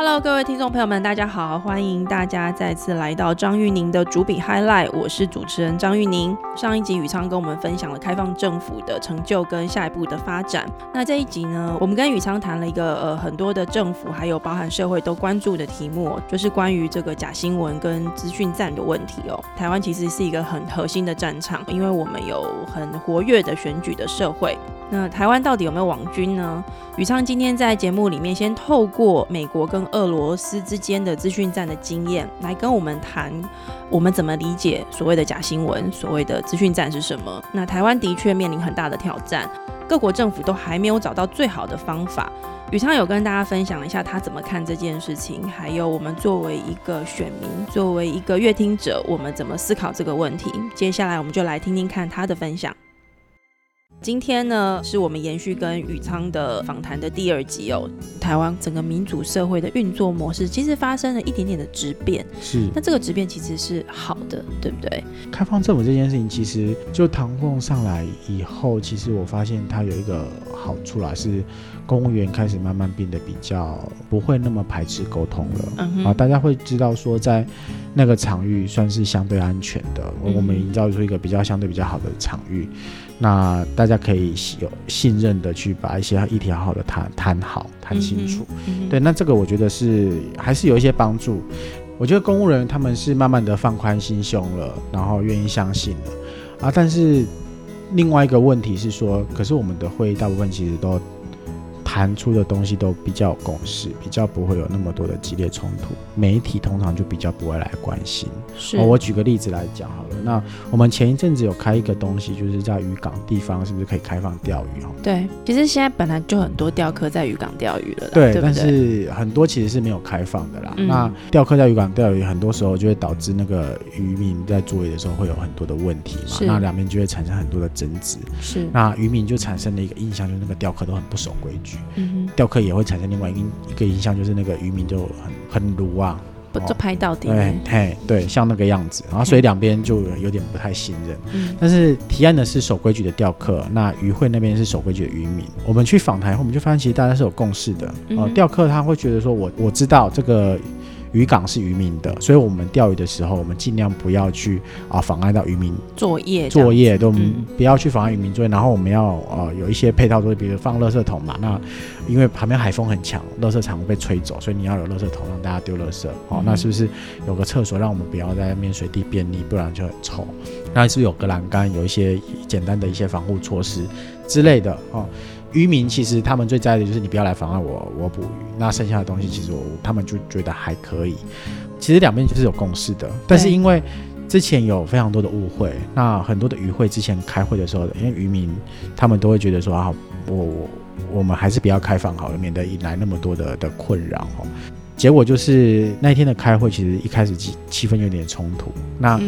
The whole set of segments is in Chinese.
Hello，各位听众朋友们，大家好，欢迎大家再次来到张玉宁的主笔 Highlight，我是主持人张玉宁。上一集宇昌跟我们分享了开放政府的成就跟下一步的发展，那这一集呢，我们跟宇昌谈了一个呃很多的政府还有包含社会都关注的题目，就是关于这个假新闻跟资讯战的问题哦。台湾其实是一个很核心的战场，因为我们有很活跃的选举的社会。那台湾到底有没有网军呢？宇昌今天在节目里面先透过美国跟俄罗斯之间的资讯战的经验，来跟我们谈我们怎么理解所谓的假新闻，所谓的资讯战是什么。那台湾的确面临很大的挑战，各国政府都还没有找到最好的方法。宇昌有跟大家分享一下他怎么看这件事情，还有我们作为一个选民，作为一个乐听者，我们怎么思考这个问题。接下来我们就来听听看他的分享。今天呢，是我们延续跟宇昌的访谈的第二集哦。台湾整个民主社会的运作模式，其实发生了一点点的质变。是，那这个质变其实是好的，对不对？开放政府这件事情，其实就唐凤上来以后，其实我发现它有一个好处啦，是公务员开始慢慢变得比较不会那么排斥沟通了。嗯啊，大家会知道说，在那个场域算是相对安全的，我们营造出一个比较相对比较好的场域。那大家可以有信任的去把一些议题好好的谈谈好谈清楚，对，那这个我觉得是还是有一些帮助。我觉得公务人员他们是慢慢的放宽心胸了，然后愿意相信了啊。但是另外一个问题是说，可是我们的会议大部分其实都。谈出的东西都比较有共识，比较不会有那么多的激烈冲突。媒体通常就比较不会来关心。是，我举个例子来讲好了。那我们前一阵子有开一个东西，就是在渔港地方是不是可以开放钓鱼？哦，对，其实现在本来就很多钓客在渔港钓鱼了。对，但是很多其实是没有开放的啦。那钓客在渔港钓鱼，很多时候就会导致那个渔民在作业的时候会有很多的问题嘛。那两边就会产生很多的争执。是，那渔民就产生了一个印象，就是那个钓客都很不守规矩。嗯钓客也会产生另外一一个印象，就是那个渔民就很很鲁啊，不就拍到底？对，嘿，对，像那个样子，然后所以两边就有点不太信任。嗯，但是提案的是守规矩的钓客，那渔会那边是守规矩的渔民。我们去访谈后，我们就发现其实大家是有共识的。哦，钓客他会觉得说，我我知道这个。渔港是渔民的，所以我们钓鱼的时候，我们尽量不要去啊妨碍到渔民作业作业，都不要去妨碍渔民作业。然后我们要呃有一些配套作业，比如放垃圾桶嘛。那因为旁边海风很强，垃圾场被吹走，所以你要有垃圾桶让大家丢垃圾。哦，那是不是有个厕所让我们不要在面水地便利，不然就很臭？那是不是有个栏杆，有一些简单的一些防护措施之类的？哦。渔民其实他们最在意的就是你不要来妨碍我，我捕鱼。那剩下的东西其实我他们就觉得还可以。其实两边就是有共识的，但是因为之前有非常多的误会，那很多的渔会之前开会的时候，因为渔民他们都会觉得说啊，我我我们还是不要开放好了，免得引来那么多的的困扰哦。结果就是那一天的开会，其实一开始气气氛有点冲突。那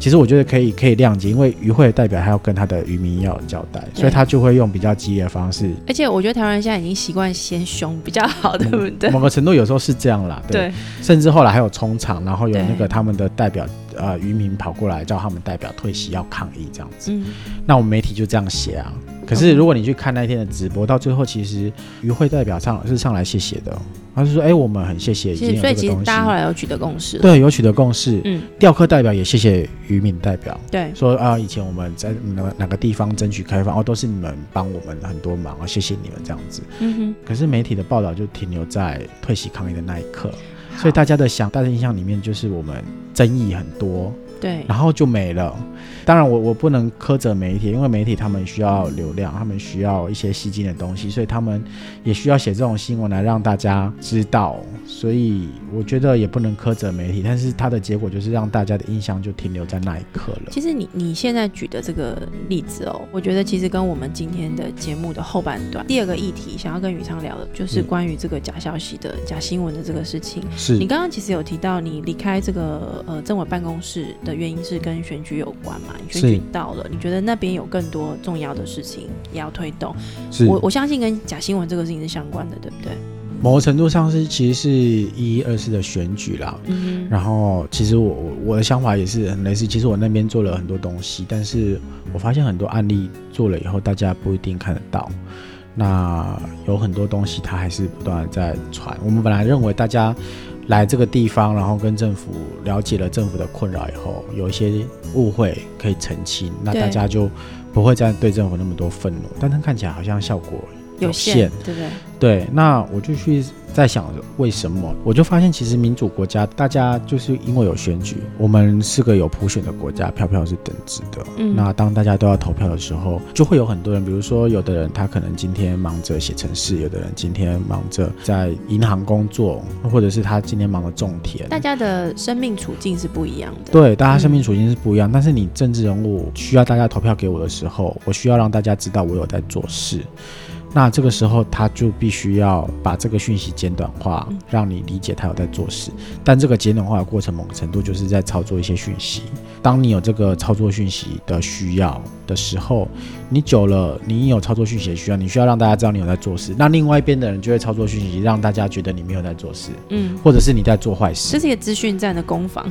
其实我觉得可以可以谅解，因为与会的代表他要跟他的渔民要交代，所以他就会用比较激烈的方式。而且我觉得台湾人现在已经习惯先凶比较好，对不对？某个程度有时候是这样啦，对。甚至后来还有冲场，然后有那个他们的代表呃渔民跑过来叫他们代表退席要抗议这样子。那我们媒体就这样写啊。可是如果你去看那天的直播，到最后其实与会代表上是上来谢谢的。他是说：“哎，我们很谢谢，所以其实大家后来有取得共识，对，有取得共识。嗯，钓客代表也谢谢渔民代表，对，说啊，以前我们在哪哪个地方争取开放，哦，都是你们帮我们很多忙啊，谢谢你们这样子。嗯哼。可是媒体的报道就停留在退席抗议的那一刻，所以大家的想，大家印象里面就是我们争议很多。”对，然后就没了。当然，我我不能苛责媒体，因为媒体他们需要流量，他们需要一些吸睛的东西，所以他们也需要写这种新闻来让大家知道。所以我觉得也不能苛责媒体，但是它的结果就是让大家的印象就停留在那一刻了。其实你你现在举的这个例子哦，我觉得其实跟我们今天的节目的后半段第二个议题想要跟宇昌聊的，就是关于这个假消息的假新闻的这个事情。是你刚刚其实有提到你离开这个呃政委办公室。的原因是跟选举有关嘛？你选举到了，你觉得那边有更多重要的事情也要推动？我我相信跟假新闻这个事情是相关的，对不对？某个程度上是，其实是一一二四的选举啦。嗯然后其实我我的想法也是很类似。其实我那边做了很多东西，但是我发现很多案例做了以后，大家不一定看得到。那有很多东西它还是不断的在传。我们本来认为大家来这个地方，然后跟政府了解了政府的困扰以后，有一些误会可以澄清，那大家就不会再对政府那么多愤怒。但他看起来好像效果有限对不对？对，那我就去在想为什么，我就发现其实民主国家大家就是因为有选举，我们是个有普选的国家，票票是等值的。嗯那当大家都要投票的时候，就会有很多人，比如说有的人他可能今天忙着写程式，有的人今天忙着在银行工作，或者是他今天忙着种田。大家的生命处境是不一样的。对，大家生命处境是不一样，但是你政治人物需要大家投票给我的时候，我需要让大家知道我有在做事。那这个时候，他就必须要把这个讯息简短化嗯，让你理解他有在做事。但这个简短化的过程，某个程度就是在操作一些讯息。当你有这个操作讯息的需要的时候，你久了，你有操作讯息的需要，你需要让大家知道你有在做事。那另外一边的人就会操作讯息，让大家觉得你没有在做事，嗯，或者是你在做坏事这。是一个资讯站的攻防，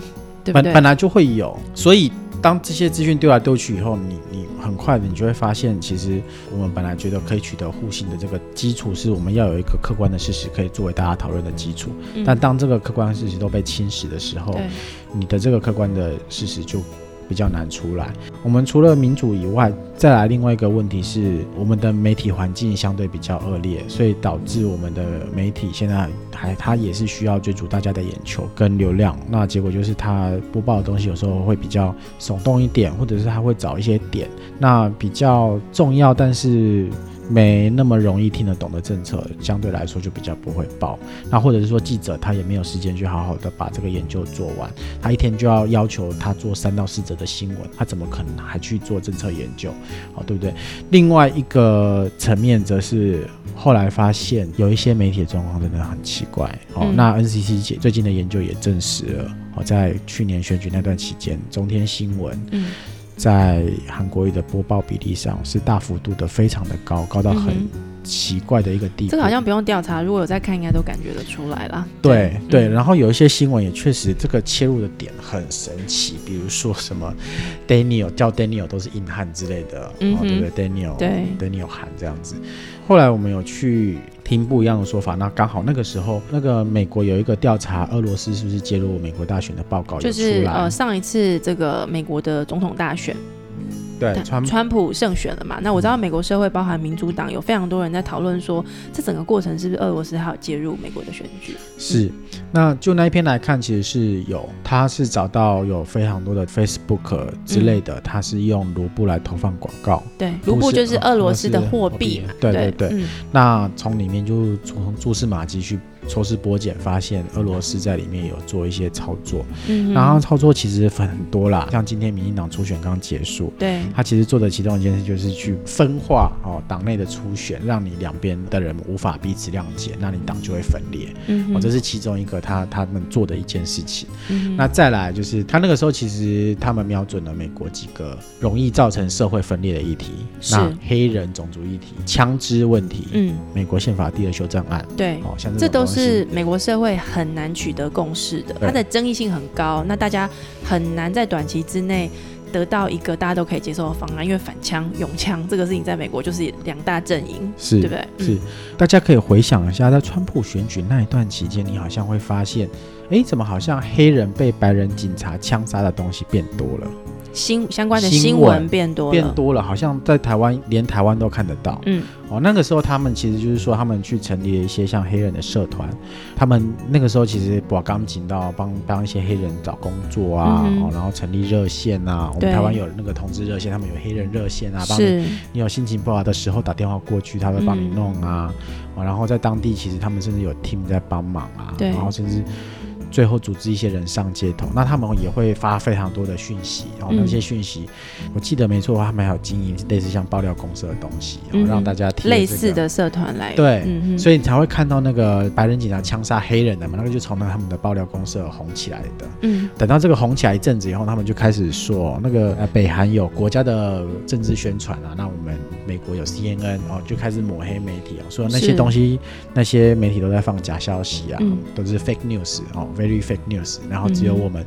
对不对？本本来就会有，所以当这些资讯丢来丢去以后，你你很快的你就会发现，其实我们本来觉得可以取得互信的这个基础，是我们要有一个客观的事实可以作为大家讨论的基础。嗯但当这个客观事实都被侵蚀的时候，你的这个客观的事实就比较难出来。我们除了民主以外，再来另外一个问题是，我们的媒体环境相对比较恶劣，所以导致我们的媒体现在还它也是需要追逐大家的眼球跟流量。那结果就是它播报的东西有时候会比较耸动一点，或者是它会找一些点，那比较重要但是。没那么容易听得懂的政策，相对来说就比较不会报。那或者是说记者他也没有时间去好好的把这个研究做完，他一天就要要求他做三到四则的新闻，他怎么可能还去做政策研究？好，对不对？另外一个层面则是后来发现有一些媒体的状况真的很奇怪。哦，嗯那 NCC 最近的研究也证实了，哦，在去年选举那段期间，中天新闻嗯，在韩国语的播报比例上是大幅度的非常的高，高到很奇怪的一个地方。这个好像不用调查，如果有在看，应该都感觉得出来啦。对对，嗯然后有一些新闻也确实这个切入的点很神奇，比如说什么 Daniel 叫 Daniel 都是硬汉之类的，嗯哦，对不对？Daniel 对 Daniel 韩这样子。后来我们有去听不一样的说法，那刚好那个时候，那个美国有一个调查俄罗斯是不是介入美国大选的报告有就是呃，上一次这个美国的总统大选，但对川川普胜选了嘛？那我知道美国社会包含民主党有非常多人在讨论说，这整个过程是不是俄罗斯还有介入美国的选举？是，那就那一篇来看，其实是有，他是找到有非常多的 Facebook 之类的，他是用卢布来投放广告。对，卢布就是呃俄罗斯的货币嘛。对对对嗯那从里面就从蛛丝马迹去抽丝剥茧，发现俄罗斯在里面有做一些操作，嗯，然后操作其实很多啦，像今天民进党初选刚结束。对，他其实做的其中一件事就是去分化哦党内的初选，让你两边的人无法彼此谅解，那你党就会分裂。嗯哼，哦，这是其中一个他他们做的一件事情。嗯那再来就是他那个时候其实他们瞄准了美国几个容易造成社会分裂的议题，是那黑人种族议题、枪支问题，嗯，美国宪法第二修正案，对。哦，像这都种东西是美国社会很难取得共识的，它的争议性很高，那大家很难在短期之内得到一个大家都可以接受的方案，因为反枪、拥枪这个事情在美国就是两大阵营，是对不对？嗯。是，大家可以回想一下，在川普选举那一段期间，你好像会发现，哎，怎么好像黑人被白人警察枪杀的东西变多了，新相关的新新闻闻变多了，变多了，好像在台湾连台湾都看得到。嗯。哦，那个时候他们其实就是说，他们去成立了一些像黑人的社团，他们那个时候其实我刚请到帮帮一些黑人找工作啊，嗯哦，然后成立热线啊，我们台湾有那个同志热线，他们有黑人热线啊，帮你，你有心情不好的时候打电话过去，他会帮你弄啊，哦，然后在当地其实他们甚至有 team 在帮忙啊，对。然后甚至。最后组织一些人上街头，那他们也会发非常多的讯息，然后嗯。那些讯息，我记得没错他们还有经营类似像爆料公司的东西，然后让大家贴这个类似的社团来，对嗯，所以你才会看到那个白人警察枪杀黑人的嘛，那个就从那他们的爆料公社红起来的。嗯。等到这个红起来一阵子以后，他们就开始说，那个呃北韩有国家的政治宣传啊，那我们美国有 CNN 哦，就开始抹黑媒体哦，说那些是。东西那些媒体都在放假消息啊，嗯。都是 fake news 哦，very fake news，然后只有嗯我们。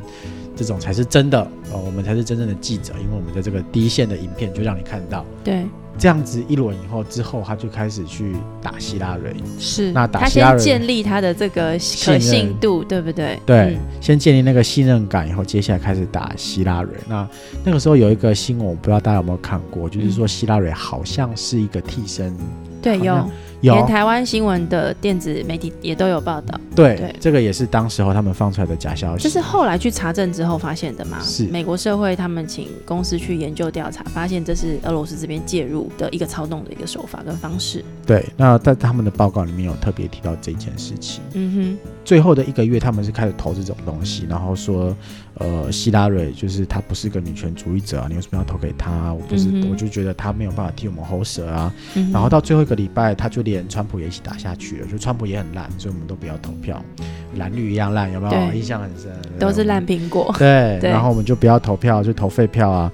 这种才是真的哦，我们才是真正的记者，因为我们的这个第一线的影片就让你看到，对，这样子一轮以后，之后他就开始去打希拉蕊，是那打他希拉蕊先建立他的这个可信度，对不对？对，嗯先建立那个信任感以后，接下来开始打希拉蕊。那那个时候有一个新闻，我不知道大家有没有看过，就是说希拉蕊好像是一个替身，对，有有连台湾新闻的电子媒体也都有报道，对对这个也是当时候他们放出来的假消息。这是后来去查证之后发现的吗？是美国社会他们请公司去研究调查，发现这是俄罗斯这边介入的一个操纵的一个手法跟方式。对，那在他们的报告里面有特别提到这件事情。嗯哼最后的一个月，他们是开始投这种东西，然后说，呃，希拉蕊就是她不是个女权主义者啊，你为什么要投给她？我不是，嗯我就觉得她没有办法替我们喉舌啊。嗯然后到最后一个礼拜，他就连川普也一起打下去了，就川普也很烂，所以我们都不要投票，蓝绿一样烂，有没有？印象很深，都是烂苹果。对，对然后我们就不要投票，就投废票啊。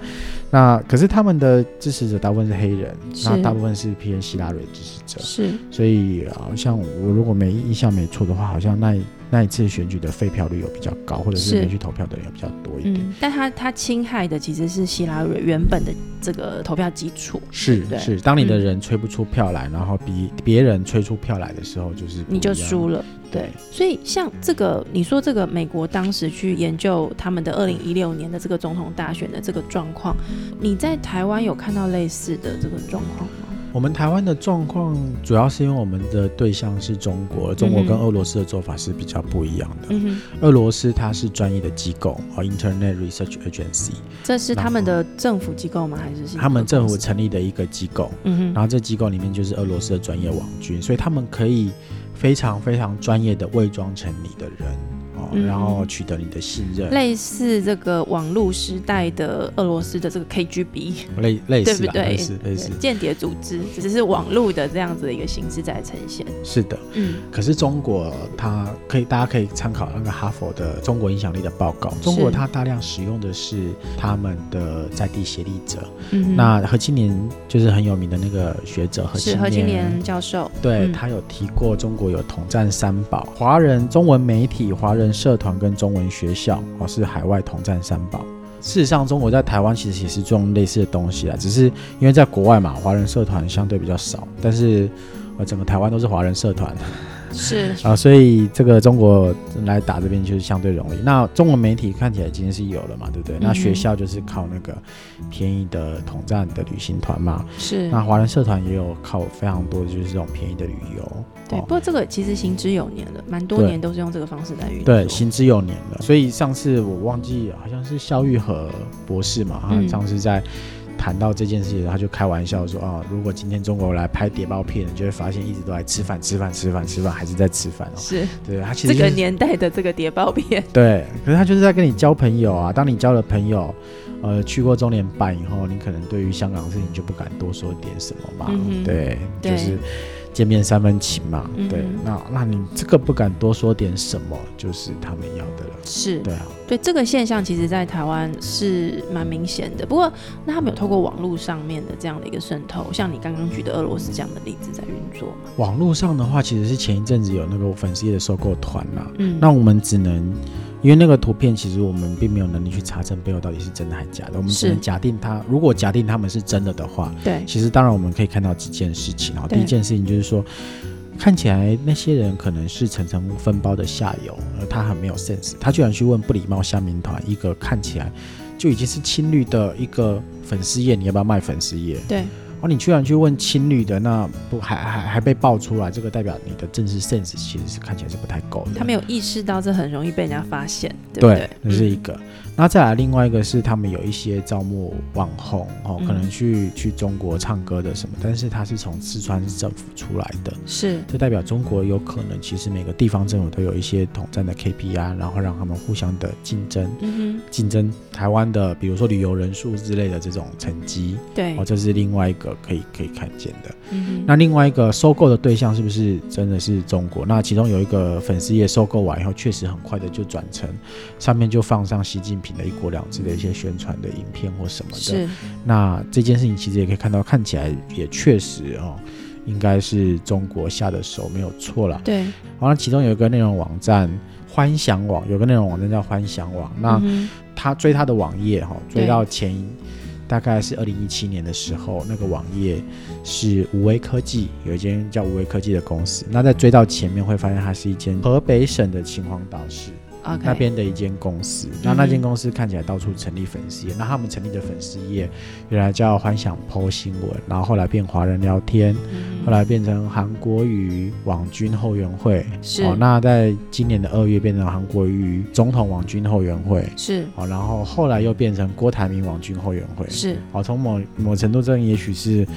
那可是他们的支持者大部分是黑人，那大部分是偏希拉蕊支持者，是，所以好像我如果没印象没错的话，好像那一那一次选举的废票率有比较高，或者是是没去投票的人有比较多一点。嗯，但他他侵害的其实是希拉蕊原本的这个投票基础，是是，当你的嗯人吹不出票来，然后比别人吹出票来的时候，就是你就输了。对，所以像这个，你说这个美国当时去研究他们的二零一六年的这个总统大选的这个状况，你在台湾有看到类似的这个状况吗？我们台湾的状况主要是因为我们的对象是中国，中国跟俄罗斯的做法是比较不一样的。嗯哼，俄罗斯它是专业的机构，哦，Internet Research Agency，这是他们的政府机构吗？还是是？他们政府成立的一个机构，嗯哼，然后这机构里面就是俄罗斯的专业网军，所以他们可以非常非常专业的伪装成你的人，哦，嗯然后取得你的信任，类似这个网络时代的俄罗斯的这个 KGB，类类似啦，对不对？类似类似，间谍组织，只是网络的这样子的一个形式在呈现。是的。嗯，可是中国它可以，大家可以参考那个哈佛的中国影响力的报告。中国它大量使用的是他们的在地协力者。嗯那何青年就是很有名的那个学者何青是何青年教授，对、嗯他有提过，中国有统战三宝：华人中文媒体、华人社团跟中文学校，而，是海外统战三宝。事实上，中国在台湾其实也是种类似的东西啊，只是因为在国外嘛，华人社团相对比较少，但是呃，整个台湾都是华人社团。是啊，所以这个中国来打这边就是相对容易。那中文媒体看起来今天是有了嘛，对不对？那学校就是靠那个便宜的统战的旅行团嘛。是，那华人社团也有靠非常多就是这种便宜的旅游。对。哦不过这个其实行之有年了，蛮多年都是用这个方式在运作。对，行之有年了。所以上次我忘记好像是肖玉和博士嘛，他嗯上次在谈到这件事情，他就开玩笑说哦，如果今天中国来拍谍报片，你就会发现一直都在吃饭、吃饭、吃饭、吃饭，还是在吃饭哦。是对，他其实、这就是、个年代的这个谍报片，对，可是他就是在跟你交朋友啊。当你交了朋友，呃，去过中联办以后，你可能对于香港的事情就不敢多说点什么嘛。嗯对，对就是见面三分情嘛。对那那你这个不敢多说点什么，就是他们要的了。是对啊，对这个现象，其实在台湾是蛮明显的。不过，那他们有透过网络上面的这样的一个渗透，像你刚刚举的俄罗斯这样的例子在运作吗？网络上的话，其实是前一阵子有那个粉丝页的收购团嘛。嗯，那我们只能，因为那个图片其实我们并没有能力去查证背后到底是真的还是假的，我们只能假定他。如果假定他们是真的的话，对其实当然我们可以看到几件事情啊。对第一件事情就是说，看起来那些人可能是层层分包的下游，而他很没有 sense，他居然去问不礼貌乡民团一个看起来就已经是青绿的一个粉丝页，你要不要卖粉丝页？对哦，你居然去问情侣的，那不还还还被爆出来，这个代表你的政治 sense 其实是看起来是不太够的。他没有意识到这很容易被人家发现，对不对？这是一嗯个。那再来另外一个是他们有一些招募网红哦，嗯可能去去中国唱歌的什么，但是他是从四川市政府出来的，是这代表中国有可能其实每个地方政府都有一些统战的 KPI，然后让他们互相的竞争。嗯竞争台湾的，比如说旅游人数之类的这种成绩，对哦，，这是另外一个可以可以看见的。嗯，那另外一个收购的对象是不是真的是中国？那其中有一个粉丝页收购完以后，确实很快的就转成上面就放上习近平的一国两制的一些宣传的影片或什么的。是那这件事情其实也可以看到，看起来也确实哦，应该是中国下的手没有错了。对，好像其中有一个内容网站欢享网，有个内容网站叫欢享网，那他追他的网页哈，追到前大概是二零一七年的时候，那个网页是无为科技，有一间叫无为科技的公司。那在追到前面会发现，它是一间河北省的秦皇岛市。那边的一间公司，那那间公司看起来到处成立粉丝页，那他们成立的粉丝页原来叫欢享 PO 新闻，然后后来变华人聊天，后来变成韩国语网军后援会，是。哦，那在今年的二月变成韩国语总统网军后援会，是。哦，然后后来又变成郭台铭网军后援会，是。哦，从某某程度上也许是。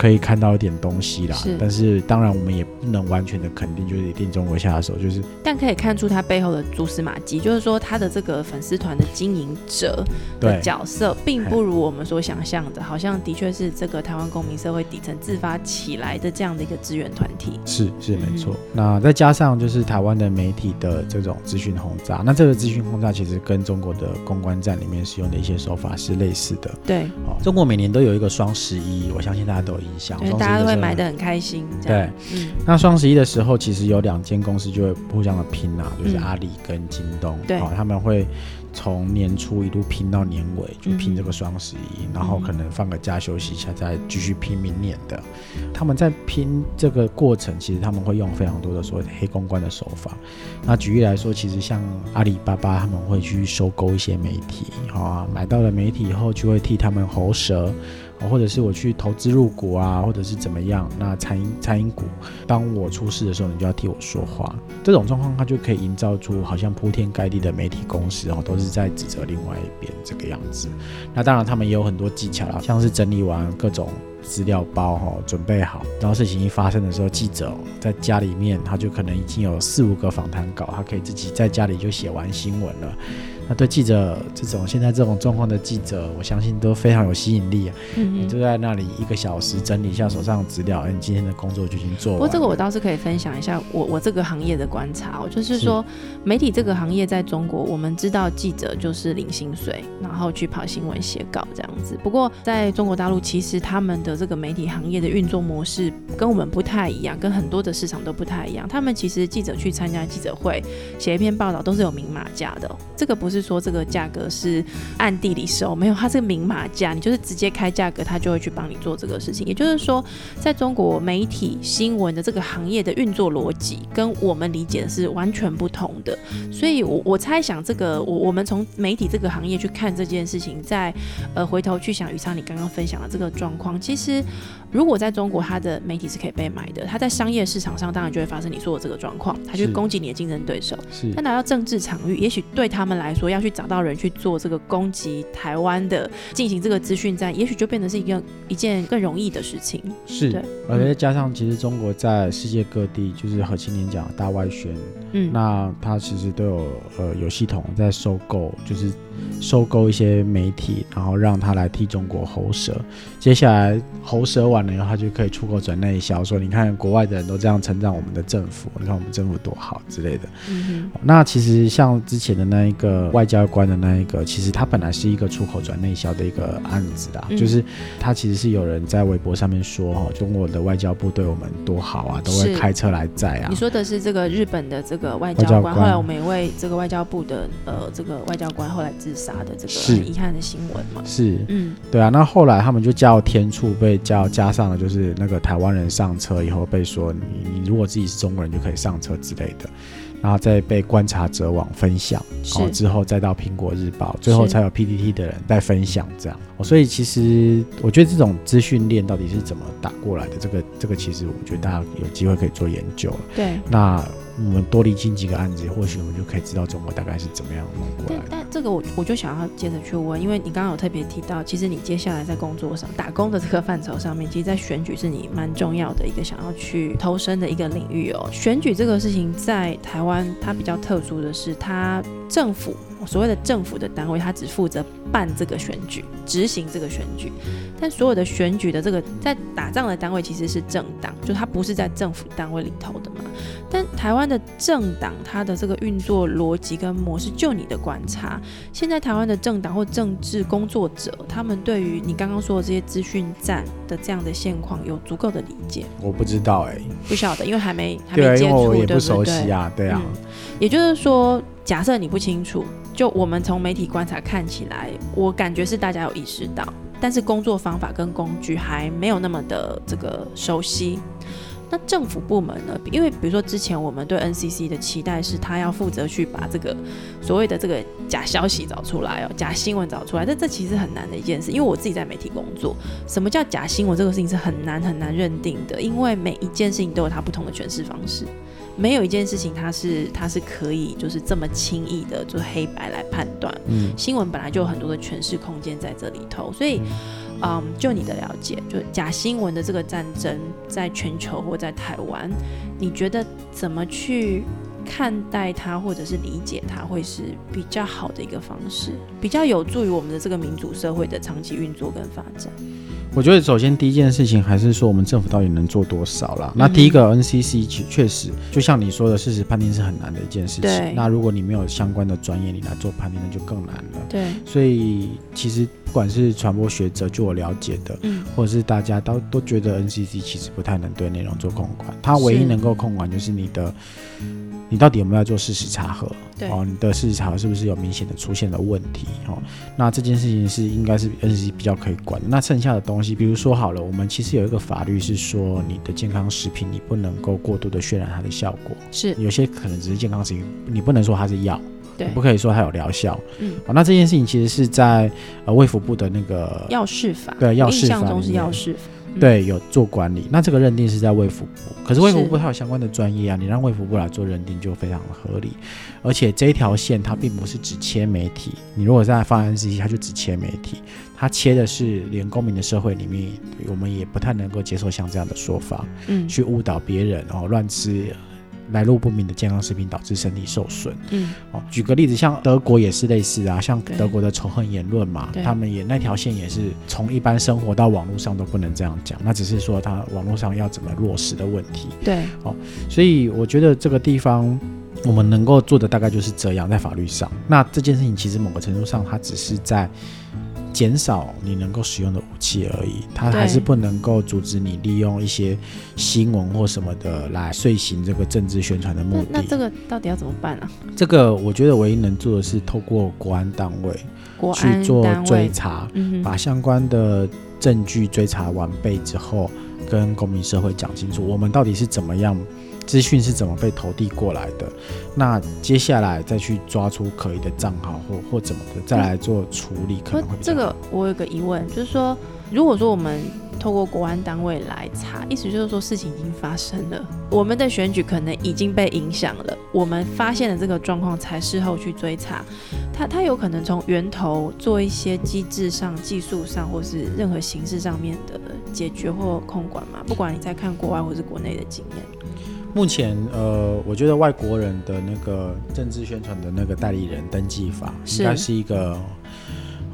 可以看到一点东西啦，但是当然我们也不能完全的肯定，就是一定中国下手，就是。但可以看出他背后的蛛丝马迹，就是说他的这个粉丝团的经营者的角色，并不如我们所想象的，好像的确是这个台湾公民社会底层自发起来的这样的一个资源团体。是是没错。那再加上就是台湾的媒体的这种资讯轰炸，那这个资讯轰炸其实跟中国的公关战里面使用的一些手法是类似的。对。好，中国每年都有一个双十一，我相信大家都有。对，大家都会买的很开心。对，嗯，那双十一的时候，其实有两间公司就会互相的拼啊，就是阿里跟京东。对，他们会从年初一路拼到年尾，就拼这个双十一，然后可能放个假休息一下，再继续拼明年的。他们在拼这个过程，其实他们会用非常多的所谓的黑公关的手法。那举例来说，其实像阿里巴巴，他们会去收购一些媒体，好啊，买到了媒体以后，就会替他们喉舌。或者是我去投资入股啊，或者是怎么样？那餐饮餐饮股，当我出事的时候，你就要替我说话。这种状况，它就可以营造出好像铺天盖地的媒体公司哦，都是在指责另外一边这个样子。那当然，他们也有很多技巧啦，像是整理完各种资料包哈，准备好，然后事情一发生的时候，记者在家里面，他就可能已经有四五个访谈稿，他可以自己在家里就写完新闻了。那对记者这种现在这种状况的记者，我相信都非常有吸引力啊！嗯你就在那里一个小时整理一下手上的资料，你今天的工作就已经做完。不过这个我倒是可以分享一下我我这个行业的观察，哦，就是说媒体这个行业在中国，我们知道记者就是领薪水，然后去跑新闻写稿这样子。不过在中国大陆，其实他们的这个媒体行业的运作模式跟我们不太一样，跟很多的市场都不太一样。他们其实记者去参加记者会，写一篇报道都是有明码价的，这个不是。说这个价格是暗地里收，没有，它是明码价，你就是直接开价格，他就会去帮你做这个事情。也就是说，在中国媒体新闻的这个行业的运作逻辑，跟我们理解的是完全不同的。所以，我我猜想，这个我我们从媒体这个行业去看这件事情，在呃回头去想，宇昌你刚刚分享的这个状况，其实。如果在中国，它的媒体是可以被买的，它在商业市场上当然就会发生你说的这个状况，它去攻击你的竞争对手。是，但拿到政治场域，也许对他们来说，要去找到人去做这个攻击台湾的，进行这个资讯战，也许就变得是一个一件更容易的事情。是，对，而且加上其实中国在世界各地，就是和青年讲大外宣，嗯，那他其实都有呃有系统在收购，就是收购一些媒体，然后让他来替中国喉舌。接下来喉舌完。了以后他就可以出口转内销，说你看国外的人都这样称赞我们的政府，你看我们政府多好之类的。嗯那其实像之前的那一个外交官的那一个，其实他本来是一个出口转内销的一个案子啊，就是他其实是有人在微博上面说哈，中国的外交部对我们多好啊，都会开车来载啊。你说的是这个日本的这个外交官，后来我们一位这个外交部的呃这个外交官后来自杀的这个很遗憾的新闻嘛？是，嗯，对啊。那后来他们就叫天处被叫加。上了就是那个台湾人上车以后被说你你如果自己是中国人就可以上车之类的。然后再被观察者网分享，然后之后再到苹果日报，最后才有 PPT 的人在分享这样。所以其实我觉得这种资讯链到底是怎么打过来的，这个这个其实我觉得大家有机会可以做研究了。对，那我们多理清几个案子，或许我们就可以知道中国大概是怎么样弄过来。但但这个我我就想要接着去问，因为你刚刚有特别提到，其实你接下来在工作上打工的这个范畴上面，其实，在选举是你蛮重要的一个想要去投身的一个领域哦。选举这个事情在台湾。它比较特殊的是，它政府所谓的政府的单位，它只负责办这个选举，执行这个选举。但所有的选举的这个在打仗的单位其实是政党，就它不是在政府单位里头的嘛。但台湾的政党，它的这个运作逻辑跟模式，就你的观察，现在台湾的政党或政治工作者，他们对于你刚刚说的这些资讯站的这样的现况，有足够的理解？我不知道哎，不晓得，因为还没还没接触，对不对？啊，对啊。也就是说，假设你不清楚，就我们从媒体观察看起来，我感觉是大家有意识到。但是工作方法跟工具还没有那么的这个熟悉。那政府部门呢？因为比如说之前我们对 NCC 的期待是，他要负责去把这个所谓的这个假消息找出来哦，假新闻找出来。但这其实很难的一件事，因为我自己在媒体工作，什么叫假新闻这个事情是很难很难认定的，因为每一件事情都有它不同的诠释方式，没有一件事情它是它是可以就是这么轻易的就黑白来判断。嗯，新闻本来就有很多的诠释空间在这里头，所以。嗯，就你的了解，就假新闻的这个战争，在全球或在台湾，你觉得怎么去看待它，或者是理解它，会是比较好的一个方式，比较有助于我们的这个民主社会的长期运作跟发展？我觉得首先第一件事情还是说我们政府到底能做多少了。那第一个 NCC 确确实就像你说的，事实判定是很难的一件事情。那如果你没有相关的专业，你来做判定，那就更难了。对。所以其实不管是传播学者，就我了解的，嗯，或者是大家都都觉得 NCC 其实不太能对内容做控管，它唯一能够控管就是你的。你到底有没有做事实查核？对哦，你的事实查核是不是有明显的出现了问题？哦，那这件事情是应该是 NCC 比较可以管的。那剩下的东西，比如说好了，我们其实有一个法律是说，你的健康食品你不能够过度的渲染它的效果。是，有些可能只是健康食品，你不能说它是药，对，不可以说它有疗效。嗯，哦，那这件事情其实是在呃卫福部的那个药事法，对，药事法中是药事法。对，有做管理，那这个认定是在卫福部，可是卫福部它有相关的专业啊，你让卫福部来做认定就非常的合理，而且这一条线它并不是只切媒体，你如果在放 NCC，它就只切媒体，它切的是连公民的社会里面，我们也不太能够接受像这样的说法，嗯，去误导别人哦，乱吃。来路不明的健康食品导致身体受损。嗯，哦，举个例子，像德国也是类似啊，像德国的仇恨言论嘛，他们也那条线也是从一般生活到网络上都不能这样讲，那只是说他网络上要怎么落实的问题。对，哦，所以我觉得这个地方我们能够做的大概就是这样，在法律上，那这件事情其实某个程度上它只是在。减少你能够使用的武器而已，它还是不能够阻止你利用一些新闻或什么的来遂行这个政治宣传的目的。那这个到底要怎么办啊？这个我觉得唯一能做的是透过国安单位去做追查，把相关的证据追查完备之后，跟公民社会讲清楚，我们到底是怎么样。资讯是怎么被投递过来的？那接下来再去抓出可疑的账号或或怎么的，再来做处理，可能会这个我有个疑问，就是说，如果说我们透过国安单位来查，意思就是说事情已经发生了，我们的选举可能已经被影响了，我们发现了这个状况才事后去追查，他他有可能从源头做一些机制上、技术上或是任何形式上面的解决或控管嘛？不管你在看国外或是国内的经验。目前，呃，我觉得外国人的那个政治宣传的那个代理人登记法，应该是一个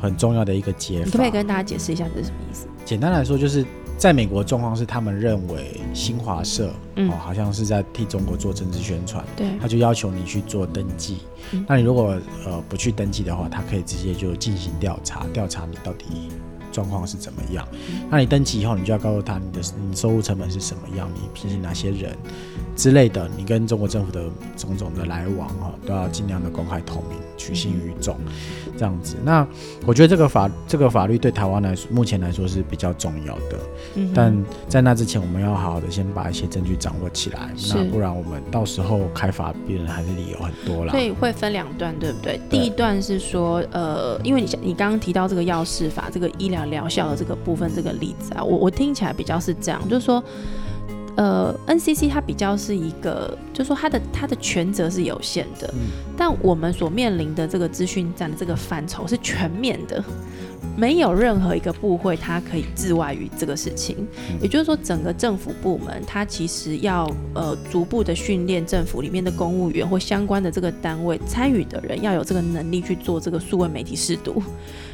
很重要的一个解法。你可不可以跟大家解释一下这是什么意思？简单来说，就是在美国状况是，他们认为新华社哦，好像是在替中国做政治宣传，对，他就要求你去做登记。那你如果呃不去登记的话，他可以直接就进行调查，调查你到底。状况是怎么样？那你登记以后，你就要告诉他你的你收入成本是什么样，你平时哪些人之类的，你跟中国政府的种种的来往哈，都要尽量的公开透明，取信于众，这样子。那我觉得这个法这个法律对台湾来说，目前来说是比较重要的。嗯，但在那之前，我们要好好的先把一些证据掌握起来，那不然我们到时候开法别人还是理由很多啦。所以会分两段，对不对？第一段是说，呃，因为你你刚刚提到这个药事法，这个医疗。疗效的这个部分，这个例子啊，我我听起来比较是这样，就是说，呃，NCC 它比较是一个，就是说它的它的权责是有限的，但我们所面临的这个资讯站的这个范畴是全面的。没有任何一个部会它可以自外于这个事情，也就是说，整个政府部门它其实要呃逐步的训练政府里面的公务员或相关的这个单位参与的人要有这个能力去做这个数位媒体试读，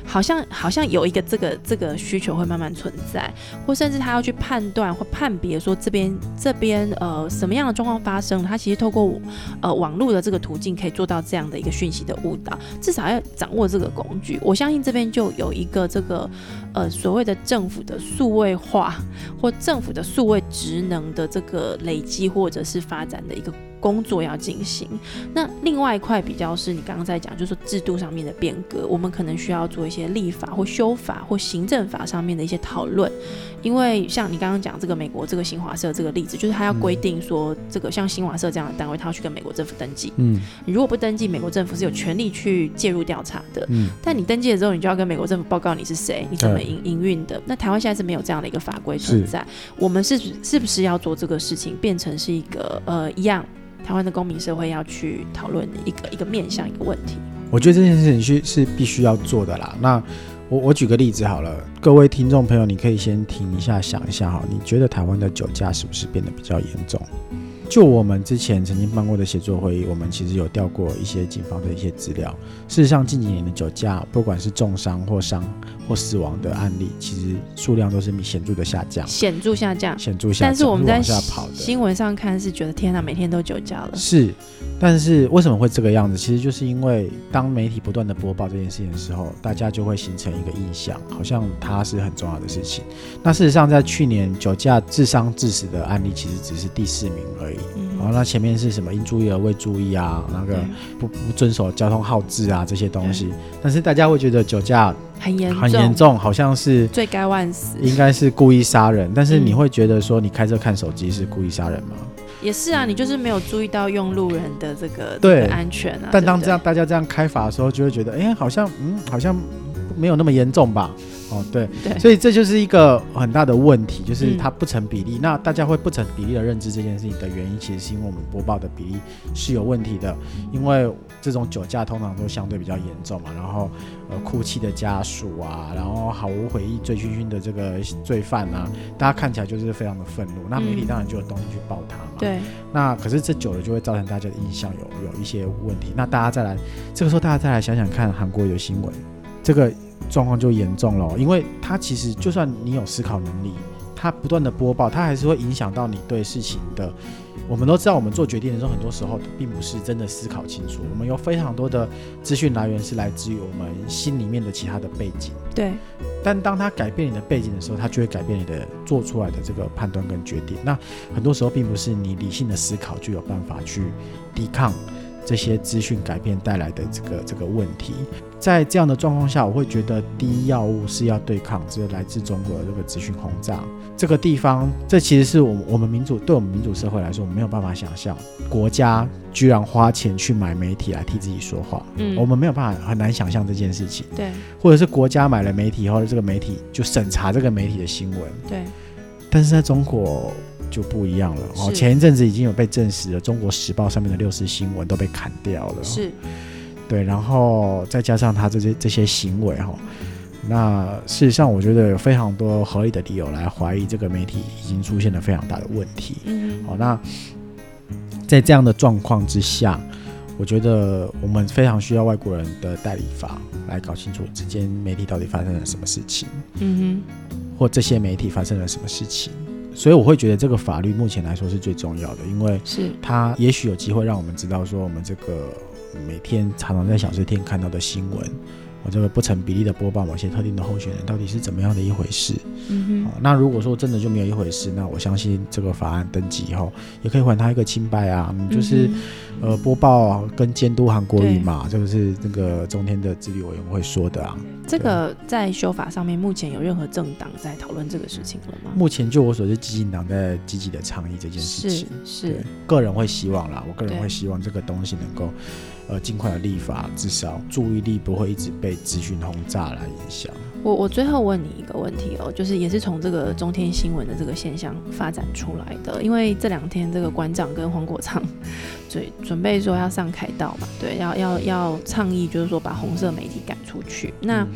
好像好像有一个这个这个需求会慢慢存在，或甚至他要去判断或判别说这边这边呃什么样的状况发生，他其实透过呃网络的这个途径可以做到这样的一个讯息的误导，至少要掌握这个工具。我相信这边就有一。一个这个呃所谓的政府的数位化或政府的数位职能的这个累积或者是发展的一个工作要进行。那另外一块比较是你刚刚在讲，就是制度上面的变革，我们可能需要做一些立法或修法或行政法上面的一些讨论。因为像你刚刚讲这个美国这个新华社这个例子，就是他要规定说，这个像新华社这样的单位，他要去跟美国政府登记。嗯，你如果不登记，美国政府是有权利去介入调查的。嗯，但你登记了之后，你就要跟美国政府报告你是谁，你怎么营营运的。那台湾现在是没有这样的一个法规存在，我们是是不是要做这个事情，变成是一个呃一样，台湾的公民社会要去讨论一个一个面向一个问题。我觉得这件事情是是必须要做的啦。那我我举个例子好了，各位听众朋友，你可以先停一下，想一下哈，你觉得台湾的酒驾是不是变得比较严重？就我们之前曾经办过的协作会议，我们其实有调过一些警方的一些资料。事实上，近几年的酒驾，不管是重伤或伤或死亡的案例，其实数量都是显著的下降，显著下降，显著下降。但是我们在新闻上看是觉得天哪，每天都酒驾了。是，但是为什么会这个样子？其实就是因为当媒体不断的播报这件事情的时候，大家就会形成一个印象，好像它是很重要的事情。那事实上，在去年酒驾致伤致死的案例，其实只是第四名而已。然后，那前面是什么应注意而未注意啊？那个不不遵守交通号志啊这些东西，但是大家会觉得酒驾很严很严重，好像是罪该万死，应该是故意杀人。但是你会觉得说你开车看手机是故意杀人吗？也是啊，你就是没有注意到用路人的这个对安全啊。但当这样大家这样开法的时候，就会觉得哎，好像嗯，好像没有那么严重吧。哦，对，所以这就是一个很大的问题，就是它不成比例。那大家会不成比例的认知这件事情的原因，其实是因为我们播报的比例是有问题的。因为这种酒驾通常都相对比较严重嘛，然后呃哭泣的家属啊，然后毫无悔意、醉醺醺的这个罪犯啊，大家看起来就是非常的愤怒。那媒体当然就有东西去报他嘛。对。那可是这久了就会造成大家的印象有有一些问题。那大家再来，这个时候大家再来想想看，韩国有新闻，这个。状况就严重了，因为他其实就算你有思考能力，它不断的播报，它还是会影响到你对事情的。我们都知道，我们做决定的时候，很多时候并不是真的思考清楚。我们有非常多的资讯来源是来自于我们心里面的其他的背景。对。但当它改变你的背景的时候，它就会改变你的做出来的这个判断跟决定。那很多时候并不是你理性的思考就有办法去抵抗。这些资讯改变带来的这个这个问题，在这样的状况下，我会觉得第一要务是要对抗这个来自中国的这个资讯轰炸。这个地方，这其实是我们我们民主对我们民主社会来说，我们没有办法想象，国家居然花钱去买媒体来替自己说话。嗯，我们没有办法很难想象这件事情。对，或者是国家买了媒体以后，这个媒体就审查这个媒体的新闻。对，但是在中国。就不一样了哦。前一阵子已经有被证实了，《中国时报》上面的六四新闻都被砍掉了。是，对，然后再加上他这些这些行为哈，那事实上我觉得有非常多合理的理由来怀疑这个媒体已经出现了非常大的问题。嗯，好，那在这样的状况之下，我觉得我们非常需要外国人的代理法来搞清楚之间媒体到底发生了什么事情。嗯哼，或这些媒体发生了什么事情。所以我会觉得这个法律目前来说是最重要的，因为是它也许有机会让我们知道说我们这个每天常常在小吃店看到的新闻。我这个不成比例的播报某些特定的候选人到底是怎么样的一回事？嗯哼，那如果说真的就没有一回事，那我相信这个法案登记以后也可以还他一个清白啊。你就是呃播报跟监督韩国语嘛，这个是那个中天的自律委员会说的啊。这个在修法上面，目前有任何政党在讨论这个事情了吗？目前就我所知，基进党在积极的倡议这件事情。是是，个人会希望啦，我个人会希望这个东西能够。呃，尽快的立法，至少注意力不会一直被资讯轰炸来影响。我我最后问你一个问题哦，就是也是从这个中天新闻的这个现象发展出来的，因为这两天这个馆长跟黄国昌 准准备说要上凯道嘛，对，要要要倡议，就是说把红色媒体赶出去。那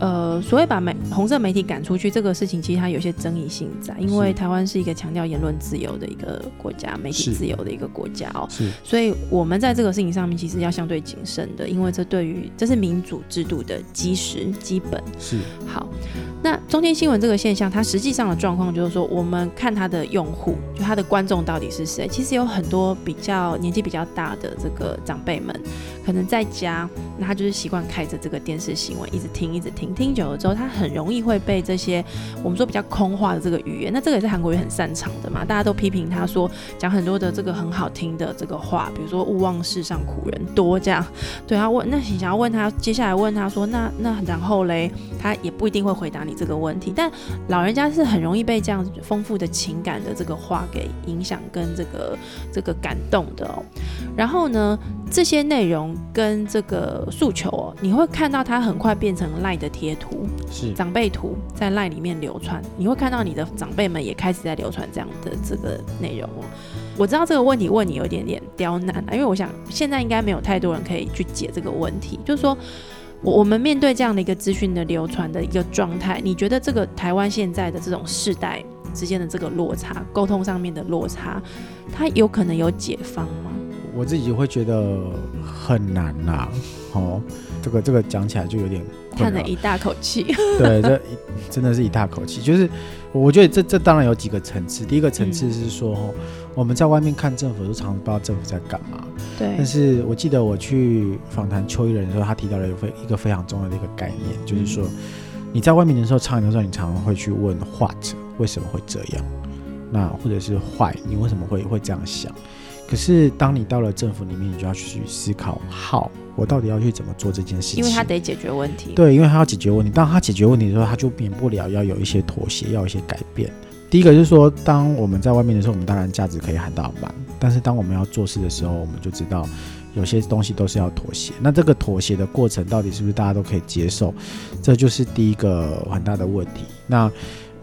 呃，所谓把媒红色媒体赶出去这个事情，其实它有些争议性在，因为台湾是一个强调言论自由的一个国家，媒体自由的一个国家哦，是，所以我们在这个事情上面其实要相对谨慎的，因为这对于这是民主制度的基石基本。是，好，那中天新闻这个现象，它实际上的状况就是说，我们看它的用户，就它的观众到底是谁，其实有很多比较年纪比较大的这个长辈们，可能在家，那他就是习惯开着这个电视新闻，一直听，一直听。听，久了之后，他很容易会被这些我们说比较空话的这个语言，那这个也是韩国语很擅长的嘛，大家都批评他说讲很多的这个很好听的这个话，比如说勿忘世上苦人多这样。对他问，那你想要问他，接下来问他说，那那然后嘞，他也不一定会回答你这个问题，但老人家是很容易被这样丰富的情感的这个话给影响跟这个这个感动的哦。然后呢，这些内容跟这个诉求哦，你会看到它很快变成赖的贴图，是长辈图在赖里面流传，你会看到你的长辈们也开始在流传这样的这个内容哦。我知道这个问题问你有点点刁难啊，因为我想现在应该没有太多人可以去解这个问题，就是说。我我们面对这样的一个资讯的流传的一个状态，你觉得这个台湾现在的这种世代之间的这个落差，沟通上面的落差，它有可能有解放吗？我自己会觉得很难呐、哦，这个这个讲起来就有点叹了一大口气。对，这真的是一大口气。就是我觉得这这当然有几个层次。第一个层次是说，哦我们在外面看政府，都常常不知道政府在干嘛。对但，是我记得我去访谈邱毅人的时候，他提到了一个非一个非常重要的一个概念，就是说你在外面的时候，唱的时候你常常会去问 what 为什么会这样，那或者是 why 你为什么会会这样想？可是当你到了政府里面，你就要去思考 how 我到底要去怎么做这件事情，因为他得解决问题。对，因为他要解决问题。当他解决问题的时候，他就免不了要有一些妥协，要有一些改变。第一个就是说，当我们在外面的时候，我们当然价值可以喊到满，但是当我们要做事的时候，我们就知道有些东西都是要妥协。那这个妥协的过程，到底是不是大家都可以接受？这就是第一个很大的问题。那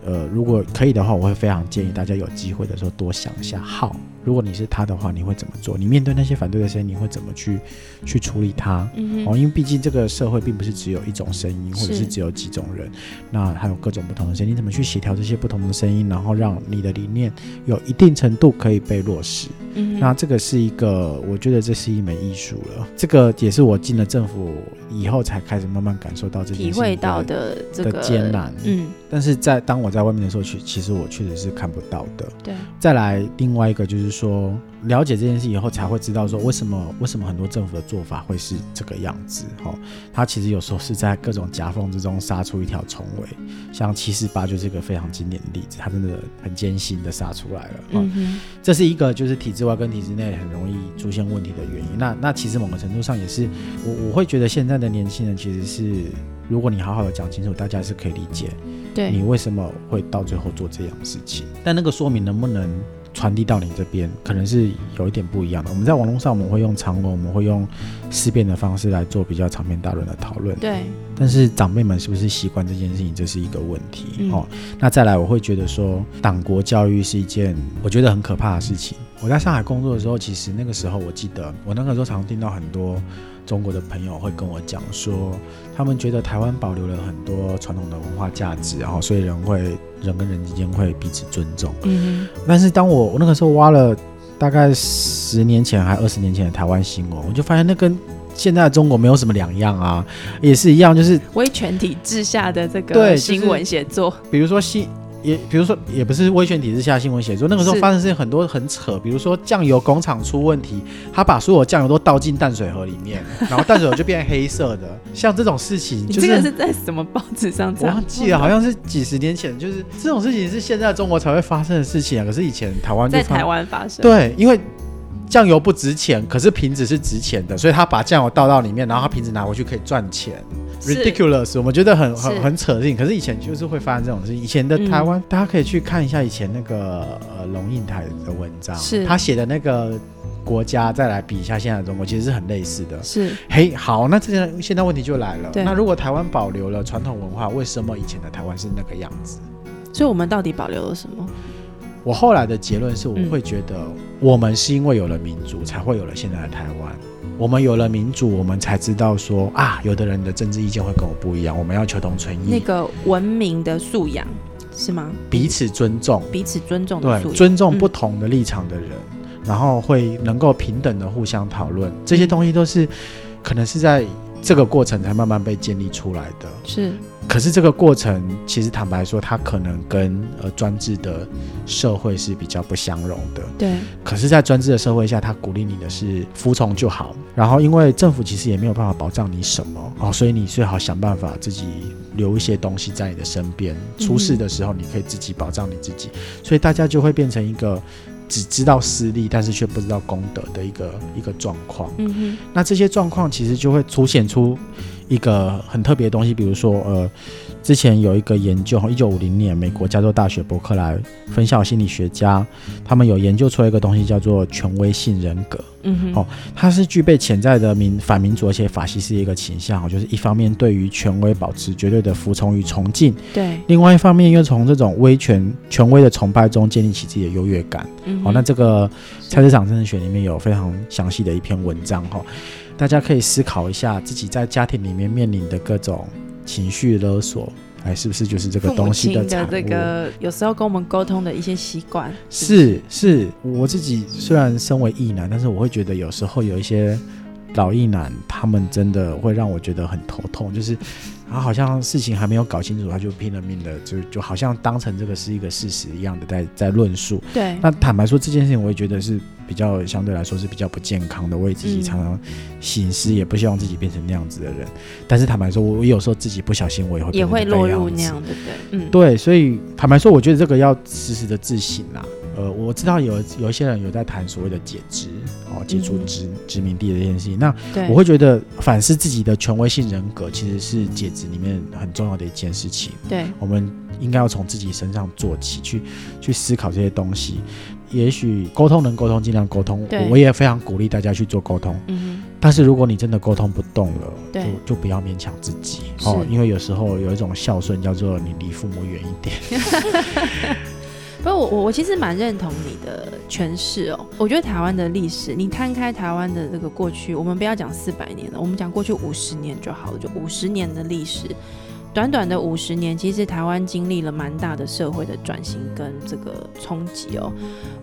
呃，如果可以的话，我会非常建议大家有机会的时候多想一下 how。如果你是他的话，你会怎么做？你面对那些反对的声音，你会怎么去去处理它？哦，嗯哦，因为毕竟这个社会并不是只有一种声音，或者是是只有几种人，那还有各种不同的声音，你怎么去协调这些不同的声音，然后让你的理念有一定程度可以被落实？嗯，那这个是一个，我觉得这是一门艺术了。这个也是我进了政府以后才开始慢慢感受到这体会到的这个艰难。嗯，但是在当我在外面的时候，其其实我确实是看不到的。对，再来另外一个就是说，了解这件事以后，才会知道说为什么为什么很多政府的做法会是这个样子。哈、它其实有时候是在各种夹缝之中杀出一条重围，像七四八就是一个非常经典的例子，它真的很艰辛的杀出来了。哦嗯哼，这是一个就是体制外跟体制内很容易出现问题的原因。那那其实某个程度上也是我我会觉得现在的年轻人其实是，如果你好好的讲清楚，大家是可以理解对，你为什么会到最后做这样的事情。但那个说明能不能传递到你这边，可能是有一点不一样的。我们在网络上我们会用长文，我们会用思辨的方式来做比较长篇大论的讨论。对，但是长辈们是不是习惯这件事情，这是一个问题、嗯哦。那再来，我会觉得说，党国教育是一件我觉得很可怕的事情。我在上海工作的时候，其实那个时候我记得，我那个时候常听到很多中国的朋友会跟我讲说，他们觉得台湾保留了很多传统的文化价值，然后所以人会人跟人之间会彼此尊重。嗯但是当我我那个时候挖了大概十年前还二十年前的台湾新闻，我就发现那跟现在的中国没有什么两样啊，也是一样，就是哼，威权体制下的这个新闻写作，比如说新。也比如说，也不是威权体制下新闻写作，那个时候发生事情很多很扯，比如说酱油工厂出问题，他把所有酱油都倒进淡水河里面，然后淡水河就变黑色的，像这种事情，就你这个是在什么报纸上这我？忘记了，好像是几十年前，就是这种事情是现在中国才会发生的事情啊，可是以前台湾在台湾发生。对，因为酱油不值钱，可是瓶子是值钱的，所以他把酱油倒到里面，然后他瓶子拿回去可以赚钱，ridiculous，我们觉得很很很扯劲。可是以前就是会发生这种事情。以前的嗯台湾，大家可以去看一下以前那个呃龙应台的文章，是他写的那个国家，再来比一下现在的中国，其实是很类似的。是嘿，好，那这现现在问题就来了。那如果台湾保留了传统文化，为什么以前的台湾是那个样子？所以我们到底保留了什么？我后来的结论是，我嗯会觉得我们是因为有了民主，才会有了现在的台湾。我们有了民主，我们才知道说啊，有的人的政治意见会跟我不一样，我们要求同存异，那个文明的素养是吗？彼此尊重，彼此尊重的素对，养，尊重不嗯同的立场的人，然后会能够平等的互相讨论，这些东西都是可能是在这个过程才慢慢被建立出来的。是，可是这个过程其实坦白说，它可能跟呃专制的社会是比较不相容的。对，可是，在专制的社会下，他鼓励你的是服从就好。然后，因为政府其实也没有办法保障你什么哦，所以你最好想办法自己留一些东西在你的身边，出事的时候你可以自己保障你自己。所以大家就会变成一个只知道私利，但是却不知道功德的一个一个状况。嗯哼，那这些状况其实就会凸显出一个很特别的东西，比如说呃。之前有一个研究，一九五零年，美国加州大学伯克莱分校心理学家，他们有研究出来一个东西，叫做权威性人格。嗯哼，哦，它是具备潜在的民反民主而且法西斯一个倾向，就是一方面对于权威保持绝对的服从与崇敬，对，另外一方面又从这种威权权威的崇拜中建立起自己的优越感。嗯哦，那这个菜市场政治学里面有非常详细的一篇文章哈，大家可以思考一下自己在家庭里面面临的各种。情绪勒索，哎，是不是就是这个东西的产物？这个有时候跟我们沟通的一些习惯，是是。我自己虽然身为异男，但是我会觉得有时候有一些老异男，他们真的会让我觉得很头痛，就是。他好像事情还没有搞清楚，他就拼了命的，就就好像当成这个是一个事实一样的在在论述。对。那坦白说这件事情，我也觉得是比较相对来说是比较不健康的。我也自己常常醒思，也不希望自己变成那样子的人。但是坦白说，我有时候自己不小心，我也会也会落入那样的，对，嗯，对。所以坦白说，我觉得这个要时时的自省啦。呃，我知道有有一些人有在谈所谓的解职哦，解除殖殖民地的这件事情。那我会觉得反思自己的权威性人格，其实是解职里面很重要的一件事情。对，我们应该要从自己身上做起，去去思考这些东西。也许沟通能沟通，尽量沟通。我也非常鼓励大家去做沟通。嗯但是如果你真的沟通不动了，就就不要勉强自己哦，因为有时候有一种孝顺叫做你离父母远一点。不，我我我其实蛮认同你的诠释哦。我觉得台湾的历史，你摊开台湾的这个过去，我们不要讲四百年了，我们讲过去五十年就好了，就五十年的历史。短短的五十年，其实台湾经历了蛮大的社会的转型跟这个冲击哦。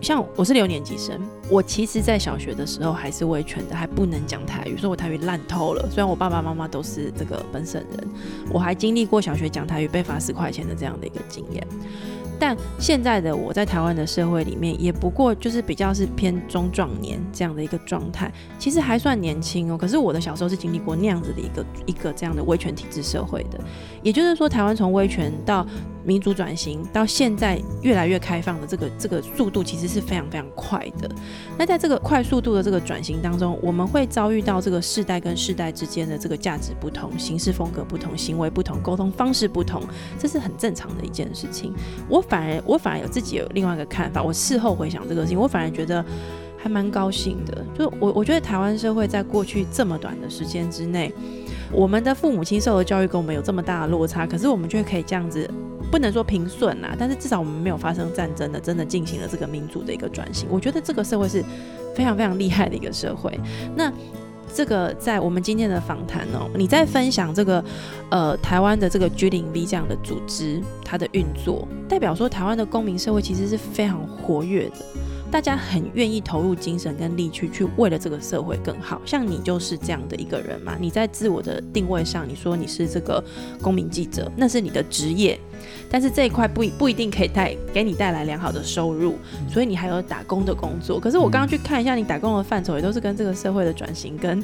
像我是六年级生，我其实在小学的时候还是维权的，还不能讲台语，所以我台语烂透了。虽然我爸爸妈妈都是这个本省人，我还经历过小学讲台语被罚十块钱的这样的一个经验。但现在的我在台湾的社会里面，也不过就是比较是偏中壮年这样的一个状态，其实还算年轻哦。可是我的小时候是经历过那样子的一个一个这样的威权体制社会的，也就是说，台湾从威权到民主转型到现在越来越开放的这个这个速度，其实是非常非常快的。那在这个快速度的这个转型当中，我们会遭遇到这个世代跟世代之间的这个价值不同、行事风格不同、行为不同、沟通方式不同，这是很正常的一件事情。我反而我反而有自己有另外一个看法。我事后回想这个事情，我反而觉得还蛮高兴的。就我我觉得台湾社会在过去这么短的时间之内，我们的父母亲受的教育跟我们有这么大的落差，可是我们却可以这样子。不能说平顺呐，但是至少我们没有发生战争的，真的进行了这个民主的一个转型。我觉得这个社会是非常非常厉害的一个社会。那这个在我们今天的访谈哦，你在分享这个呃台湾的这个 G 零 V 这样的组织它的运作，代表说台湾的公民社会其实是非常活跃的。大家很愿意投入精神跟力去去为了这个社会更好，像你就是这样的一个人嘛？你在自我的定位上，你说你是这个公民记者，那是你的职业，但是这一块不不一定可以带给你带来良好的收入，所以你还有打工的工作。可是我刚刚去看一下，你打工的范畴也都是跟这个社会的转型跟。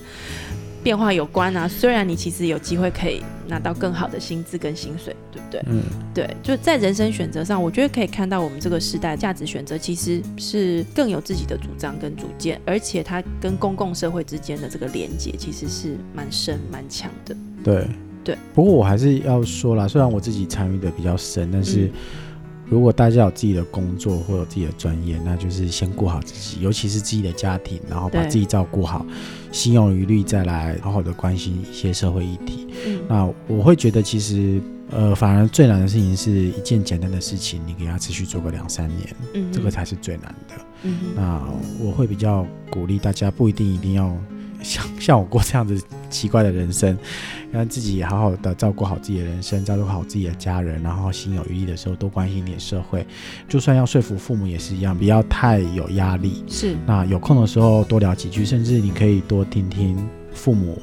变化有关啊，虽然你其实有机会可以拿到更好的薪资跟薪水，对不对？嗯，对，就在人生选择上，我觉得可以看到我们这个时代价值选择其实是更有自己的主张跟主见，而且它跟公共社会之间的这个连接其实是蛮深蛮强的。对对，不过我还是要说啦，虽然我自己参与的比较深，但是。如果大家有自己的工作或有自己的专业，那就是先顾好自己，尤其是自己的家庭，然后把自己照顾好，心有余力再来好好的关心一些社会议题。那我会觉得，其实呃，反而最难的事情是一件简单的事情，你给他持续做个两三年，这个才是最难的。那我会比较鼓励大家，不一定一定要。像 像我过这样子奇怪的人生，让自己好好的照顾好自己的人生，照顾好自己的家人，然后心有余力的时候多关心一点社会。就算要说服父母也是一样，不要太有压力。是，那有空的时候多聊几句，甚至你可以多听听父母。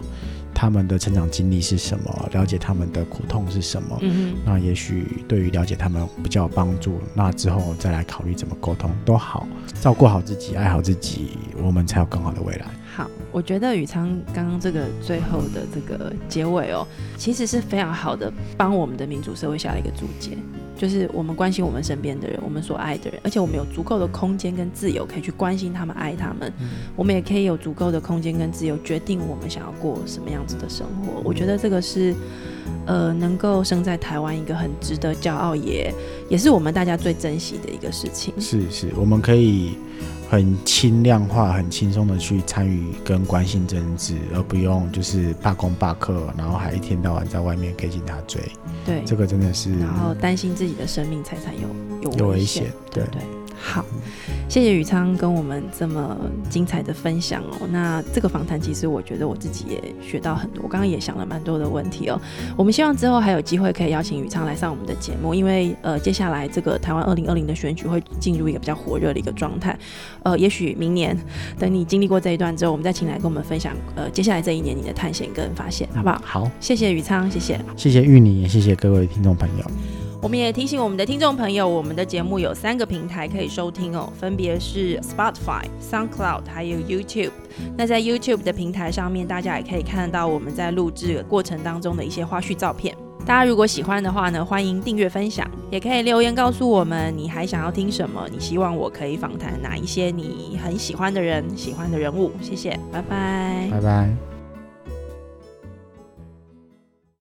他们的成长经历是什么，了解他们的苦痛是什么。嗯那也许对于了解他们比较有帮助。那之后再来考虑怎么沟通都好，照顾好自己，爱好自己，我们才有更好的未来。好，我觉得宇昌刚刚这个最后的这个结尾哦，其实是非常好的，帮我们的民主社会下了一个注解，就是我们关心我们身边的人，我们所爱的人，而且我们有足够的空间跟自由可以去关心他们、爱他们，我们也可以有足够的空间跟自由决定我们想要过什么样子的生活。我觉得这个是。呃，能够生在台湾，一个很值得骄傲，也也是我们大家最珍惜的一个事情。是是，我们可以很轻量化、很轻松的去参与跟关心政治，而不用就是罢工罢课，然后还一天到晚在外面给警察追。对，这个真的是，然后担心自己的生命财产有有有危险对？好，谢谢宇昌跟我们这么精彩的分享哦。那这个访谈其实我觉得我自己也学到很多，我刚刚也想了蛮多的问题哦。我们希望之后还有机会可以邀请宇昌来上我们的节目，因为呃接下来这个台湾二零二零的选举会进入一个比较火热的一个状态。呃，也许明年等你经历过这一段之后，我们再请来跟我们分享呃接下来这一年你的探险跟发现，好不好？好，谢谢宇昌，谢谢。谢谢玉妮，也谢谢各位听众朋友。我们也提醒我们的听众朋友，我们的节目有三个平台可以收听哦，分别是 Spotify、SoundCloud 还有 YouTube。那在 YouTube 的平台上面，大家也可以看到我们在录制过程当中的一些花絮照片。大家如果喜欢的话呢，欢迎订阅分享，也可以留言告诉我们你还想要听什么，你希望我可以访谈哪一些你很喜欢的人、喜欢的人物。谢谢，拜拜。拜拜。